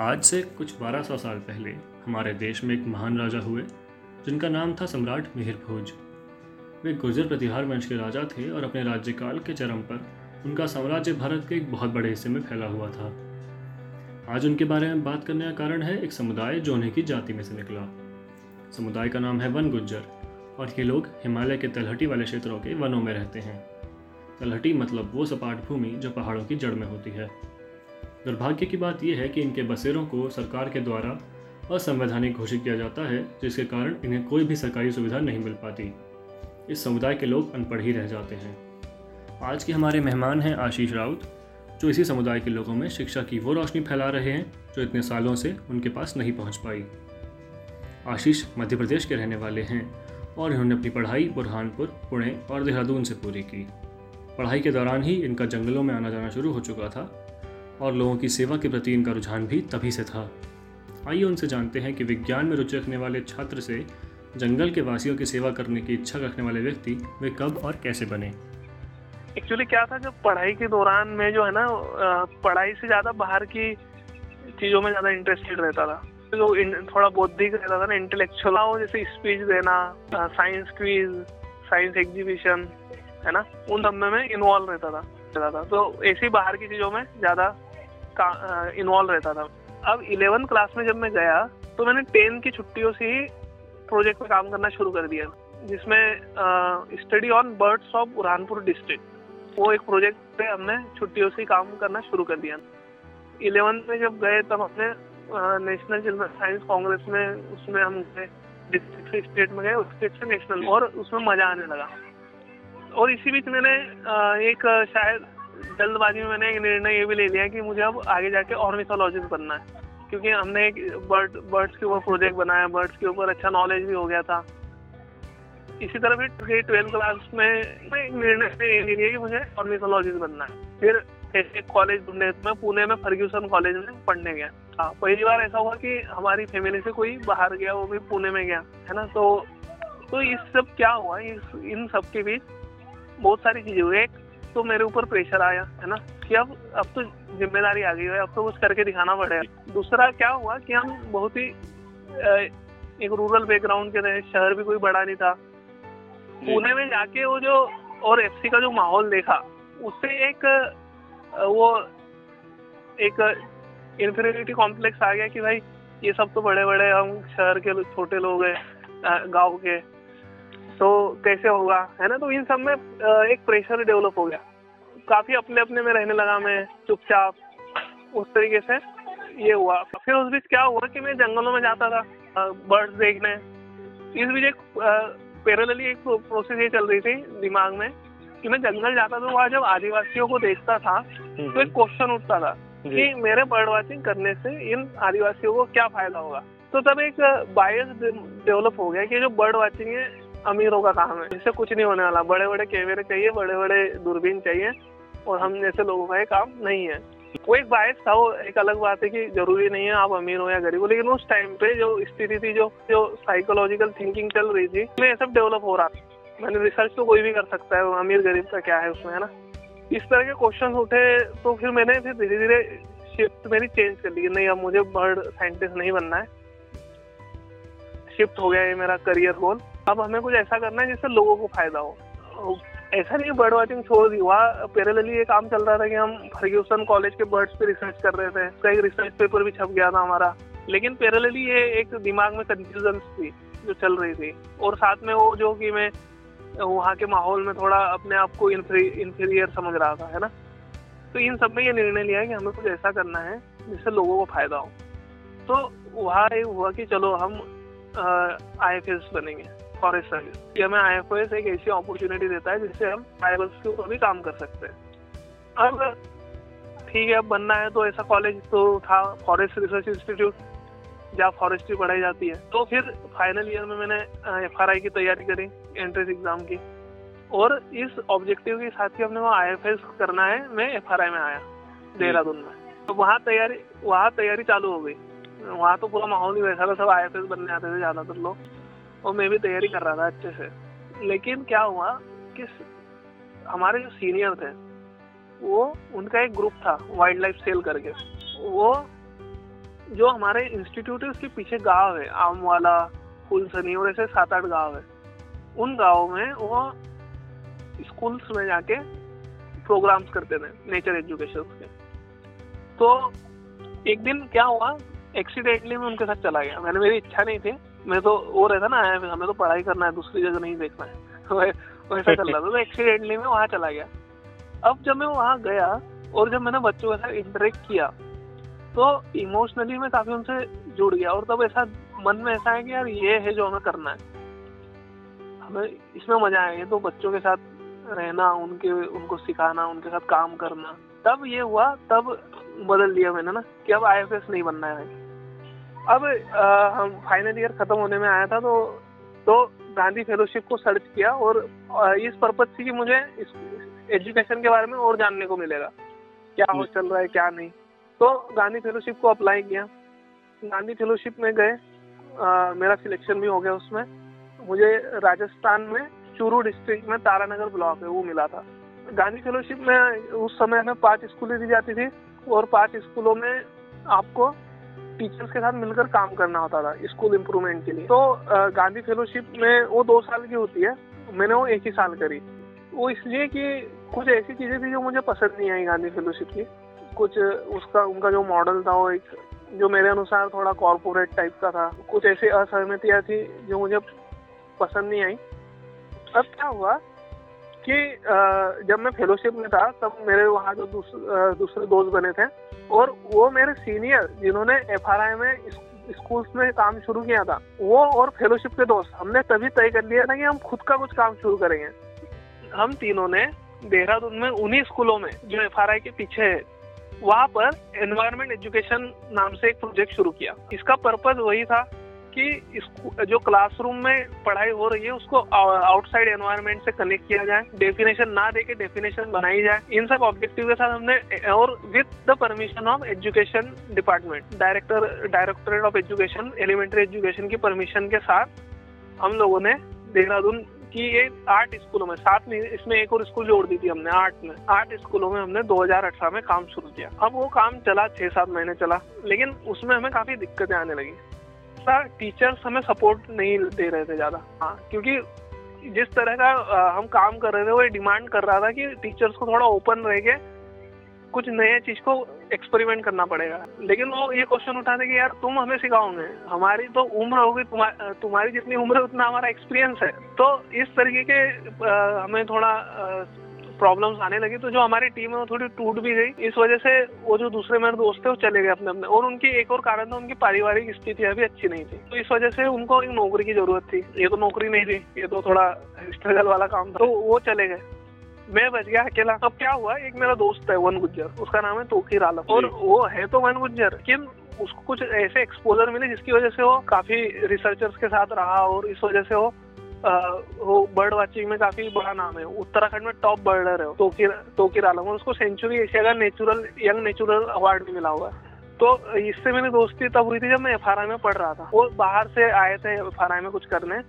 आज से कुछ 1200 साल पहले हमारे देश में एक महान राजा हुए, जिनका नाम था सम्राट मिहिर भोज। वे गुर्जर प्रतिहार वंश के राजा थे और अपने राज्यकाल के चरम पर उनका साम्राज्य भारत के एक बहुत बड़े हिस्से में फैला हुआ था। आज उनके बारे में बात करने का कारण है एक समुदाय जो उन्हें की जाति में से निकला। समुदाय का नाम है वन गुज्जर और ये लोग हिमालय के तलहटी वाले क्षेत्रों के वनों में रहते हैं। तलहटी मतलब वो सपाट भूमि जो पहाड़ों की जड़ में होती है। दुर्भाग्य की बात यह है कि इनके बसेरों को सरकार के द्वारा असंवैधानिक घोषित किया जाता है, जिसके कारण इन्हें कोई भी सरकारी सुविधा नहीं मिल पाती। इस समुदाय के लोग अनपढ़ ही रह जाते हैं। आज के हमारे मेहमान हैं आशीष राउत, जो इसी समुदाय के लोगों में शिक्षा की वो रोशनी फैला रहे हैं, जो इतने सालों से उनके पास नहीं पहुँच पाई। आशीष मध्य प्रदेश के रहने वाले हैं और इन्होंने अपनी पढ़ाई बुरहानपुर, पुणे और देहरादून से पूरी की। पढ़ाई के दौरान ही इनका जंगलों में आना जाना शुरू हो चुका था और लोगों की सेवा के प्रति इनका रुझान भी तभी से था। आइए उनसे जानते हैं कि विज्ञान में रुचि रखने वाले छात्र से जंगल के वासियों की सेवा करने की इच्छा रखने वाले व्यक्ति वे कब और कैसे बने? एक्चुअली क्या था जब पढ़ाई के दौरान में जो है ना पढ़ाई से ज़्यादा बाहर की चीज़ों में ज़्यादा इंटरेस्टेड रहता था। जो थोड़ा बौद्धिक रहता था ना इंटेलेक्चुअल जैसे स्पीच देना साइंस क्विज साइंस एग्जीबिशन है ना? उन सब मैं इन्वॉल्व रहता था रहता था। तो ऐसी बाहर की चीज़ों में ज़्यादा इन्वॉल्व रहता था। अब इलेवन क्लास में जब मैं गया तो मैंने टेन की छुट्टियों से ही प्रोजेक्ट में काम करना शुरू कर दिया। जिसमें study on birds of Burhanpur district वो एक प्रोजेक्ट पे हमने छुट्टियों से काम करना शुरू कर दिया। इलेवन में जब गए, तब हमने नेशनल चिल्ड्रन साइंस कांग्रेस में, उसमें हम गए डिस्ट्रिक्ट से स्टेट में गए स्टेट से नेशनल और उसमें मज़ा आने लगा। और इसी बीच मैंने एक शायद जल्दबाजी में मैंने एक निर्णय ये भी ले लिया कि मुझे अब आगे जाके ऑर्निथोलॉजिस्ट बनना है। क्योंकि हमने एक बर्ड बर्ड्स के ऊपर प्रोजेक्ट बनाया बर्ड्स के ऊपर अच्छा नॉलेज भी हो गया था। इसी तरह फिर ट्वेल्थ क्लास में निर्णय ये लिया कि मुझे ऑर्निथोलॉजिस्ट बनना है। फिर एक कॉलेज ढूँढने मैं, पुणे में फर्ग्यूसन कॉलेज में पढ़ने गया। हाँ पहली बार ऐसा हुआ कि हमारी फैमिली से कोई बाहर गया, वो भी पुणे में गया, है ना? तो तो इस सब क्या हुआ? इस, इन सब के बीच बहुत सारी चीज़ें हुई। एक तो मेरे ऊपर प्रेशर आया है ना? कि अब अब तो ज़िम्मेदारी आ गई है अब तो कुछ करके दिखाना पड़ेगा। दूसरा क्या हुआ कि हम बहुत ही एक रूरल बैकग्राउंड के थे शहर भी कोई बड़ा नहीं था। पुणे में जाके वो जो और एफसी का जो माहौल देखा उससे एक वो एक इन्फेरिटी कॉम्प्लेक्स आ गया कि भाई ये सब तो बड़े बड़े हम शहर के छोटे लोग हैं गाँव के। तो कैसे होगा? है ना? तो इन सब में एक प्रेशर डेवलप हो गया। काफ़ी अपने अपने में रहने लगा मैं चुपचाप। उस तरीके से ये हुआ। फिर उस बीच क्या हुआ कि मैं जंगलों में जाता था बर्ड्स देखने। इस बीच एक पैरेलली एक प्रोसेस ये चल रही थी दिमाग में कि मैं जंगल जाता था वहाँ जब आदिवासियों को देखता था तो एक क्वेश्चन उठता था कि मेरे बर्ड वॉचिंग करने से इन आदिवासियों को क्या फ़ायदा होगा? तो तब एक बायस डेवलप हो गया कि जो बर्ड वॉचिंग है अमीरों का काम है। इससे कुछ नहीं होने वाला। बड़े बड़े कैमरे चाहिए बड़े बड़े दूरबीन चाहिए और हम जैसे लोगों का ये काम नहीं है। वो एक बायस था, वो एक अलग बात है कि ज़रूरी नहीं है आप अमीर हो या गरीब हो, लेकिन उस टाइम पे जो स्थिति थी, जो जो साइकोलॉजिकल थिंकिंग चल रही थी, उसमें ये सब डेवलप हो रहा था। मैंने रिसर्च तो कोई भी कर सकता है, अमीर गरीब का क्या है उसमें, है ना? इस तरह के क्वेश्चन उठे तो फिर मैंने फिर धीरे धीरे शिफ्ट मेरी चेंज कर ली नहीं, अब मुझे बर्ड साइंटिस्ट नहीं बनना है। शिफ्ट हो गया ये मेरा करियर गोल अब हमें कुछ ऐसा करना है जिससे लोगों को फ़ायदा हो। ऐसा नहीं बर्ड वॉचिंग छोड़ दी वहाँ पैरेलली ये काम चल रहा था कि हम फर्ग्यूसन कॉलेज के बर्ड्स पे रिसर्च कर रहे थे। उसका एक रिसर्च पेपर भी छप गया था हमारा। लेकिन पैरेलली ये एक दिमाग में कंफ्यूजन थी जो चल रही थी। और साथ में वो जो कि मैं, वहाँ के माहौल में थोड़ा अपने आप को इंफीरियर समझ रहा था, है ना? तो इन सब में ये निर्णय लिया है कि हमें कुछ ऐसा करना है जिससे लोगों को फ़ायदा हो। तो वहाँ ये हुआ कि चलो हम आई बनेंगे। फॉरेस्ट सर्विस हमें आई एक ऐसी अपॉर्चुनिटी देता है जिससे हम ट्राइबल्स के ऊपर भी काम कर सकते हैं। अब ठीक है, अब बनना है तो ऐसा कॉलेज तो था फॉरेस्ट रिसर्च इंस्टीट्यूट जहाँ फॉरेस्ट्री पढ़ाई जाती है। तो फिर फाइनल ईयर में मैंने एफआरआई की तैयारी करी एंट्रेंस एग्ज़ाम की। और इस ऑब्जेक्टिव के साथ ही हमने वो आई करना है, मैं FRI में आया, देहरादून में। तो वहाँ तैयारी वहाँ तैयारी चालू हो गई। वहाँ तो पूरा माहौल ही वैसा था, सब आईएफएस बनने आते थे ज़्यादातर लोग। और मैं भी तैयारी कर रहा था अच्छे से। लेकिन क्या हुआ कि हमारे जो सीनियर थे वो, उनका एक ग्रुप था वाइल्ड लाइफ सेल करके। वो, जो हमारे इंस्टीट्यूट है, उसके पीछे गाँव है आम वाला फुलसनी और ऐसे सात आठ गाँव है। उन गाँव में वो स्कूल्स में जाके प्रोग्राम्स करते थे नेचर एजुकेशन के। तो एक दिन क्या हुआ एक्सीडेंटली मैं उनके साथ चला गया। मैंने मेरी इच्छा नहीं थी मैं तो वो रहता ना हमें तो पढ़ाई करना है, दूसरी जगह नहीं देखना है। वैसा चल रहा था। तो एक्सीडेंटली में वहाँ चला गया। अब जब मैं वहाँ गया और जब मैंने बच्चों के साथ इंटरेक्ट किया तो इमोशनली मैं काफ़ी उनसे जुड़ गया और तब ऐसा, मन में ऐसा है कि यार ये है जो हमें करना है। हमें इसमें मज़ा आएगा तो बच्चों के साथ रहना, उनके, उनको सिखाना, उनके साथ काम करना। तब ये हुआ, तब बदल दिया मैंने ना कि अब आईएफएस नहीं बनना है। अब आ, हम फाइनल ईयर खत्म होने में आया था तो तो गांधी फेलोशिप को सर्च किया और इस पर्पज से कि मुझे इस एजुकेशन के बारे में और जानने को मिलेगा। क्या हो चल रहा है क्या नहीं। तो गांधी फेलोशिप को अप्लाई किया। गांधी फेलोशिप में गए। आ, मेरा सिलेक्शन भी हो गया उसमें। मुझे राजस्थान में चूरू डिस्ट्रिक्ट में तारानगर ब्लॉक है वो मिला था। गांधी फेलोशिप में उस समय में पाँच स्कूलें दी जाती थी और पाँच स्कूलों में आपको टीचर्स के साथ मिलकर काम करना होता था स्कूल इम्प्रूवमेंट के लिए। तो गांधी फेलोशिप में वो दो साल की होती है, मैंने वो एक ही साल करी। वो इसलिए कि कुछ ऐसी चीज़ें थी जो मुझे पसंद नहीं आई गांधी फेलोशिप की। कुछ उसका, उनका जो मॉडल था वो एक, जो मेरे अनुसार थोड़ा कॉरपोरेट टाइप का था। कुछ ऐसी असहमतियाँ थी जो मुझे पसंद नहीं आई। अब क्या हुआ कि जब मैं फेलोशिप में था, तब मेरे वहाँ जो दूसरे दोस्त बने थे, और वो मेरे सीनियर जिन्होंने एफ़ में स्कूल्स में काम शुरू किया था, वो और फेलोशिप के दोस्त, हमने तभी तय कर लिया था कि हम खुद का कुछ काम शुरू करेंगे। हम तीनों ने देहरादून में उन्हीं स्कूलों में, जो एफआरआई के पीछे है, वहाँ पर एनवायरमेंट एजुकेशन नाम से एक प्रोजेक्ट शुरू किया। इसका पर्पज वही था कि जो क्लासरूम में पढ़ाई हो रही है, उसको आउटसाइड एनवायरनमेंट से कनेक्ट किया जाए डेफिनेशन ना दे के डेफिनेशन बनाई जाए। इन सब ऑब्जेक्टिव के साथ हमने, और with the permission of education department director directorate of education elementary education की परमिशन के साथ हम लोगों ने देहरादून की ये आठ स्कूलों में, सात में इसमें एक और स्कूल जोड़ दी थी हमने, आठ में, आठ स्कूलों में हमने 2018 में काम शुरू किया। अब वो काम चला, छह सात महीने चला, लेकिन उसमें हमें काफ़ी दिक्कतें आने लगी। सा टीचर्स हमें सपोर्ट नहीं दे रहे थे ज़्यादा। हाँ क्योंकि जिस तरह का हम काम कर रहे थे वो डिमांड कर रहा था कि टीचर्स को थोड़ा ओपन रह के कुछ नए चीज़ को एक्सपेरिमेंट करना पड़ेगा। लेकिन वो ये क्वेश्चन उठाते कि यार, तुम हमें सिखाओगे। हमारी तो उम्र होगी तुम्हारी जितनी उम्र है, उतना हमारा एक्सपीरियंस है। तो इस तरीके के हमें थोड़ा प्रॉब्लम्स आने लगी तो जो हमारी टीम है वो थोड़ी टूट भी गई। इस वजह से वो जो दूसरे मेरे दोस्त थे वो चले गए अपने अपने। और उनकी एक और कारण था उनकी पारिवारिक स्थिति अभी अच्छी नहीं थी। तो इस वजह से उनको एक नौकरी की ज़रूरत थी। ये तो नौकरी नहीं थी ये तो थोड़ा स्ट्रगल वाला काम था। तो वो चले गए। मैं बच गया अकेला। अब क्या हुआ एक मेरा दोस्त है वन गुज्जर। उसका नाम है तोखीर आलम। और वो है तो वन गुज्जर लेकिन उसको कुछ ऐसे एक्सपोजर मिले जिसकी वजह से वो काफ़ी रिसर्चर्स के साथ रहा और इस वजह से वो वो बर्ड वाचिंग में काफ़ी बड़ा नाम है। उत्तराखंड में टॉप बर्डर है तोकिर तोकिर आलम और उसको सेंचुरी एशिया का नेचुरल यंग नेचुरल अवार्ड भी मिला हुआ है तो इससे मेरी दोस्ती तब हुई थी जब मैं एफ़ में पढ़ रहा था। वो बाहर से आए थे एफ़ में कुछ करने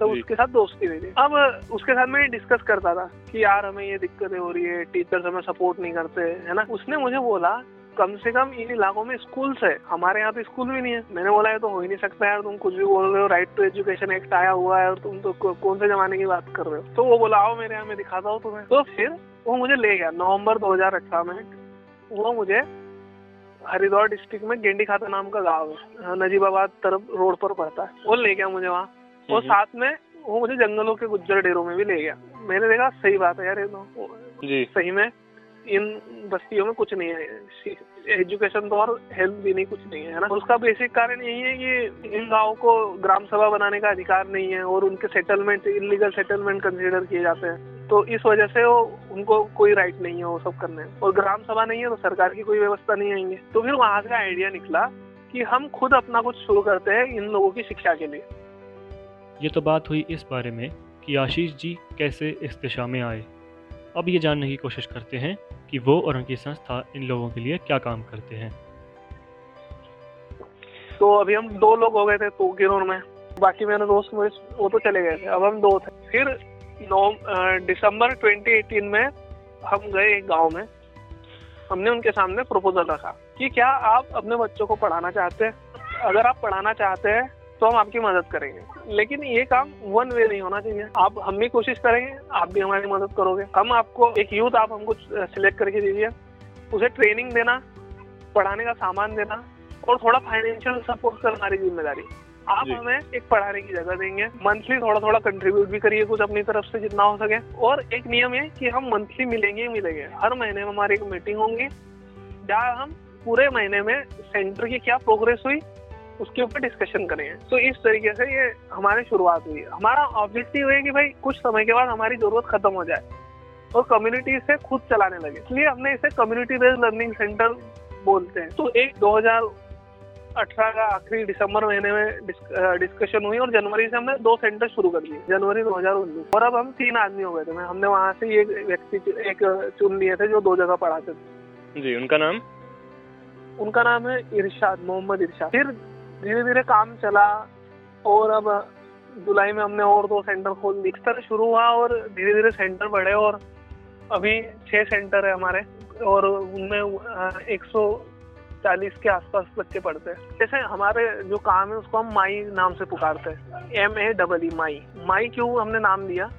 तो उसके साथ दोस्ती हुई थी। अब उसके साथ मैं डिस्कस करता था कि यार हमें ये दिक्कतें हो रही है टीचर्स हमें सपोर्ट नहीं करते है ना? उसने मुझे बोला कम से कम इन इलाकों में स्कूल्स है। हमारे यहाँ तो स्कूल भी नहीं है। मैंने बोला है तो हो ही नहीं सकता यार तुम कुछ भी बोल रहे हो। राइट टू एजुकेशन एक्ट आया हुआ है और तुम तो कौन से जमाने की बात कर रहे हो? तो वो बोला आओ मेरे यहाँ में दिखाता हूँ तुम्हें। तो फिर वो मुझे ले गया। नवंबर दो हज़ार अठारह में वो मुझे हरिद्वार डिस्ट्रिक्ट में गेंडी खाता नाम का गाँव है। नजीबाबाद तरफ़ रोड पर पड़ता है। वो ले गया मुझे वहाँ। और। साथ में वो मुझे जंगलों के गुज्जर डेरों में भी ले गया। मैंने देखा सही बात है यार ये तो। जी। सही में इन बस्तियों में कुछ नहीं है। एजुकेशन तो और हेल्थ भी नहीं, कुछ नहीं है ना? उसका बेसिक कारण यही है कि इन गाँव को ग्राम सभा बनाने का अधिकार नहीं है और उनके सेटलमेंट इलीगल सेटलमेंट कंसिडर किए जाते हैं। तो इस वजह से वो, उनको कोई राइट नहीं है वो सब करने। और ग्राम सभा नहीं है तो सरकार की कोई व्यवस्था नहीं आएँगे। तो फिर वहाँ से आइडिया निकला कि हम खुद अपना कुछ शुरू करते हैं इन लोगों की शिक्षा के लिए। ये तो बात हुई इस बारे में कि आशीष जी कैसे इस दिशा में आए। अब ये जानने की कोशिश करते हैं कि वो और उनकी संस्था इन लोगों के लिए क्या काम करते हैं। तो अभी हम दो लोग हो गए थे तो गिरोर में। बाकी मेरे दोस्त वो तो चले गए थे। अब हम दो थे। फिर नौ दिसंबर 2018 में हम गए एक गाँव में। हमने उनके सामने प्रपोजल रखा कि क्या आप अपने बच्चों को पढ़ाना चाहते हैं? अगर आप पढ़ाना चाहते हैं तो हम आपकी मदद करेंगे। लेकिन ये काम वन वे नहीं होना चाहिए। आप हम भी कोशिश करेंगे आप भी हमारी मदद करोगे। हम आपको एक यूथ आप हमको सिलेक्ट करके दीजिए। उसे ट्रेनिंग देना पढ़ाने का सामान देना और थोड़ा फाइनेंशियल सपोर्ट करना हमारी ज़िम्मेदारी। आप हमें एक पढ़ाने की जगह देंगे। मंथली थोड़ा थोड़ा कंट्रीब्यूट भी करिए कुछ अपनी तरफ़ से जितना हो सके। और एक नियम है कि हम मंथली मिलेंगे ही मिलेंगे। हर महीने में हमारी एक मीटिंग होंगी जहाँ हम पूरे महीने में सेंटर की क्या प्रोग्रेस हुई उसके ऊपर डिस्कशन करेंगे तो इस तरीके से ये हमारी शुरुआत हुई। हमारा ऑब्जेक्टिव है कि भाई कुछ समय के बाद हमारी ज़रूरत खत्म हो जाए और कम्युनिटी से खुद चलाने लगे। इसलिए हमने इसे कम्युनिटी बेस्ड लर्निंग सेंटर बोलते हैं। तो एक 2018 का आखिरी दिसंबर महीने में डिस्कशन हुई और जनवरी से हमने दो सेंटर शुरू कर दिए। जनवरी 2019 और अब हम तीन आदमी हो गए थे। हमने वहाँ से एक व्यक्ति एक चुन लिए थे जो दो जगह पढ़ाते थे। जी उनका नाम? उनका नाम है इरशाद मोहम्मद इरशाद। फिर धीरे धीरे काम चला और अब जुलाई में हमने और दो सेंटर खोल दिए। शुरू हुआ और धीरे धीरे सेंटर बढ़े और अभी छह सेंटर है हमारे और उनमें एक सौ चालीस के आसपास बच्चे पढ़ते हैं। जैसे हमारे जो काम है उसको हम माई नाम से पुकारते हैं। एम ए डबल ई, माई। माई क्यों हमने नाम दिया?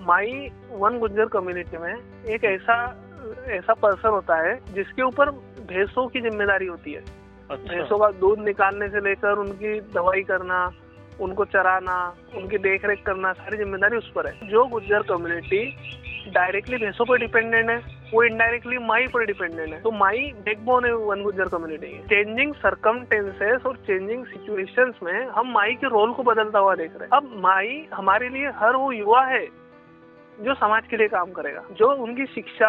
माई वन गुज्जर कम्युनिटी में एक ऐसा ऐसा पर्सन होता है जिसके ऊपर भैंसों की ज़िम्मेदारी होती है। भैंसों का दूध निकालने से लेकर उनकी दवाई करना, उनको चराना, उनकी देख रेख करना, सारी ज़िम्मेदारी उस पर है। जो गुज्जर कम्युनिटी डायरेक्टली भैंसों पर डिपेंडेंट है, वो इनडायरेक्टली माई पर डिपेंडेंट है। तो माई बैकबोन है Van Gujjar community changing circumstances और चेंजिंग सिचुएशंस में हम माई के रोल को बदलता हुआ देख रहे हैं। अब माई हमारे लिए हर वो युवा है जो समाज के लिए काम करेगा जो उनकी शिक्षा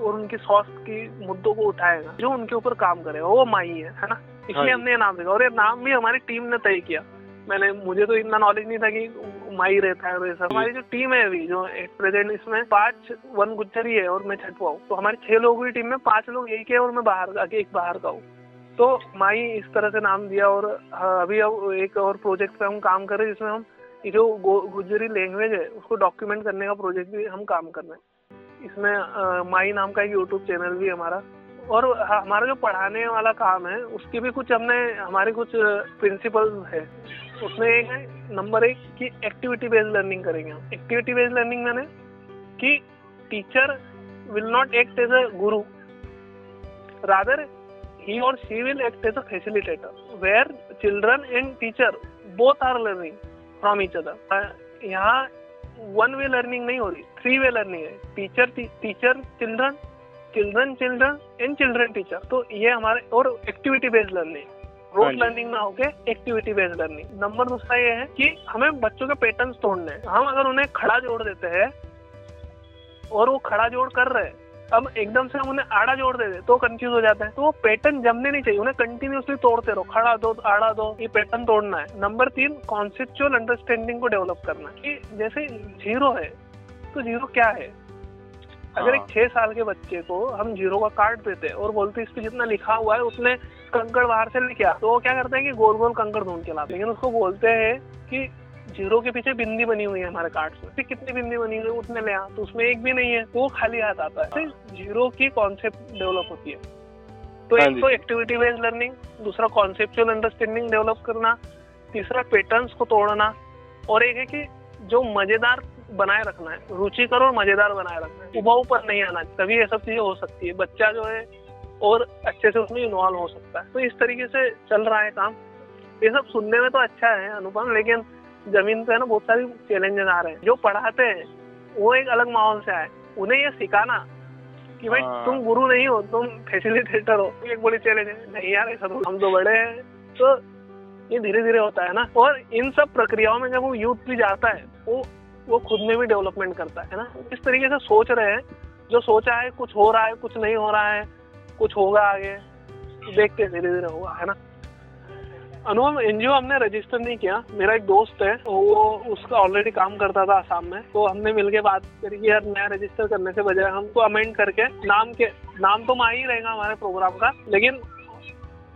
और उनकी स्वास्थ्य की मुद्दों को उठाएगा जो उनके ऊपर काम करेगा वो माई है है ना? इसलिए हाँ हमने ये नाम देखा और ये नाम भी हमारी टीम ने तय किया। मैंने मुझे तो इतना नॉलेज नहीं था कि माई रहता है वैसा हमारी जो टीम है अभी जो एट प्रेजेंट इसमें पाँच वन गुच्छर ही है और मैं छठवा हूँ। तो हमारी छह लोगों की टीम में पाँच लोग यही है और मैं बाहर का एक बाहर का हूँ। तो माई इस तरह से नाम दिया और हाँ, अभी अब एक और प्रोजेक्ट पे हम काम कर रहे हैं जिसमें हम जो गुजरी लैंग्वेज है, उसको डॉक्यूमेंट करने का प्रोजेक्ट भी हम काम कर रहे हैं। इसमें माई नाम का एक यूट्यूब चैनल भी हमारा। और हमारा जो पढ़ाने वाला काम है, उसकी भी कुछ हमने, हमारे कुछ प्रिंसिपल है। उसमें एक है नंबर एक, कि एक्टिविटी बेस्ड लर्निंग करेंगे हम। एक्टिविटी बेस्ड लर्निंग मैंने, कि teacher will not act as a guru rather he or she will act as a facilitator where children and teacher both are learning from each other यहाँ one way learning नहीं हो रही three way learning है। Teacher teacher children children children and children teacher तो ये हमारे और activity based learning rote learning ना होके एक्टिविटी बेस्ड लर्निंग नंबर दूसरा ये है कि हमें बच्चों के पैटर्न तोड़ने हैं। हम अगर उन्हें खड़ा जोड़ देते हैं और वो खड़ा जोड़ कर रहे हैं अब एकदम से हम उन्हें आड़ा जोड़ दे दे तो कंफ्यूज हो जाता है। तो वो पैटर्न जमने नहीं चाहिए उन्हें कंटिन्यूसली तोड़ते रहो। खड़ा दो आड़ा दो ये पैटर्न तोड़ना है। नंबर तीन कॉन्सेप्चुअल अंडरस्टैंडिंग को डेवलप करना कि जैसे ज़ीरो है तो ज़ीरो क्या है? अगर एक हाँ। छह साल के बच्चे को हम ज़ीरो का कार्ड देते और बोलते इस पे जितना लिखा हुआ है उसने कंकड़ बाहर से लिखा तो वो क्या करते हैं कि गोल गोल कंकड़ ढूंढ के लाते हैं। लेकिन उसको बोलते हैं कि ज़ीरो के पीछे बिंदी बनी हुई है हमारे कार्ड में। कितनी बिंदी बनी हुई है? उतने ले आ तो उसमें एक भी नहीं है वो खाली हाथ आता है। ज़ीरो की कॉन्सेप्ट डेवलप होती है। तो हाँ एक तो एक्टिविटी बेस्ड लर्निंग दूसरा कॉन्सेप्चुअल अंडरस्टैंडिंग डेवलप करना तीसरा पैटर्न्स को तोड़ना और एक है कि जो मज़ेदार बनाए रखना है रुचिकर और मज़ेदार बनाए रखना है। उबाऊ पर नहीं आना तभी ये सब चीज़ें हो सकती है। बच्चा जो है और अच्छे से उसमें इन्वॉल्व हो सकता है। तो इस तरीके से चल रहा है काम। ये सब सुनने में तो अच्छा है अनुपम लेकिन ज़मीन पे ना बहुत सारी चैलेंजेस आ रहे हैं। जो पढ़ाते हैं वो एक अलग माहौल से आए। उन्हें ये सिखाना कि भाई हाँ। तुम गुरु नहीं हो तुम फैसिलिटेटर हो। एक बड़ी चैलेंज है। नहीं यार ऐसा तो हम तो बड़े हैं। तो ये धीरे धीरे होता है ना। और इन सब प्रक्रियाओं में जब वो यूथ भी जाता है वो वो खुद में भी डेवलपमेंट करता है ना। इस तरीके से सोच रहे हैं। जो सोचा है कुछ हो रहा है कुछ नहीं हो रहा है कुछ होगा आगे। देखते धीरे धीरे होगा है ना? अनुपम एनजीओ हमने रजिस्टर नहीं किया। मेरा एक दोस्त है वो उसका ऑलरेडी काम करता था आसाम में। तो हमने मिलके बात करी कि यार नया रजिस्टर करने से बजाय हमको अमेंड करके नाम के, नाम तो माँ ही रहेगा हमारे प्रोग्राम का, लेकिन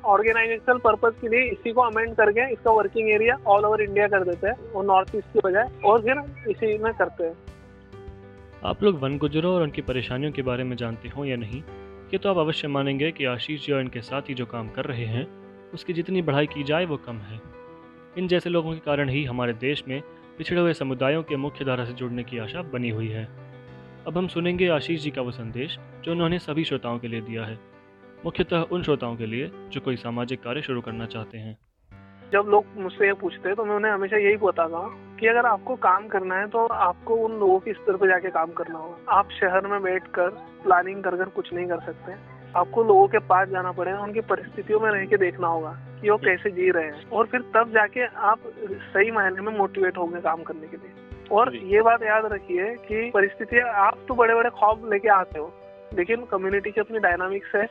ऑर्गेनाइजेशनल पर्पज के लिए इसी को अमेंड करके इसका working area all over India कर देते हैं, और नॉर्थ ईस्ट की बजाय, और फिर इसी में करते हैं। आप लोग वन गुजरों और उनकी परेशानियों के बारे में जानते हो या नहीं, ये तो आप अवश्य मानेंगे कि आशीष जी और इनके साथ ही जो काम कर रहे हैं उसकी जितनी बढ़ाई की जाए वो कम है। इन जैसे लोगों के कारण ही हमारे देश में पिछड़े हुए समुदायों के मुख्य धारा से जुड़ने की आशा बनी हुई है। अब हम सुनेंगे आशीष जी का वो संदेश, जो उन्होंने सभी श्रोताओं के लिए दिया है। मुख्यतः उन श्रोताओं के लिए, जो कोई सामाजिक कार्य शुरू करना चाहते हैं। जब लोग मुझसे ये पूछते हैं तो मैं उन्हें हमेशा यही बताता कि अगर आपको काम करना है तो आपको उन लोगों के स्तर पर जाके काम करना होगा। आप शहर में बैठकर प्लानिंग कर कर कुछ नहीं कर सकते। आपको लोगों के पास जाना पड़ेगा उनकी परिस्थितियों में रह के देखना होगा कि वो कैसे जी रहे हैं। और फिर तब जाके आप सही मायने में मोटिवेट होंगे काम करने के लिए। और ये बात याद रखिए कि परिस्थितियाँ आप तो बड़े बड़े ख्वाब लेके आते हो लेकिन कम्युनिटी की अपनी डायनामिक्स है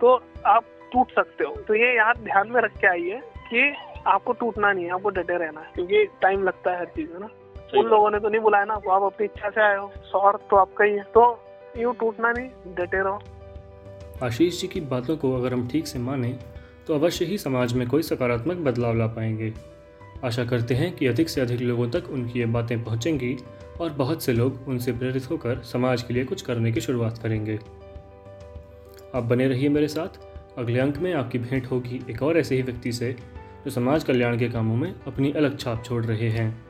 तो आप टूट सकते हो। तो ये याद ध्यान में रख के आइए कि आपको टूटना नहीं है आपको डटे रहना है क्योंकि टाइम लगता है हर चीज़ में ना। उन लोगों ने तो नहीं बुलाया ना आप अपनी इच्छा से आए हो सौर तो आपका ही है। तो यूँ टूटना नहीं डटे रहो। आशीष जी की बातों को अगर हम ठीक से माने तो अवश्य ही समाज में कोई सकारात्मक बदलाव ला पाएँगे। आशा करते हैं कि अधिक से अधिक लोगों तक उनकी ये बातें पहुंचेंगी और बहुत से लोग उनसे प्रेरित होकर समाज के लिए कुछ करने की शुरुआत करेंगे। आप बने रहिए मेरे साथ। अगले अंक में आपकी भेंट होगी एक और ऐसे ही व्यक्ति से, जो समाज कल्याण के कामों में अपनी अलग छाप छोड़ रहे हैं।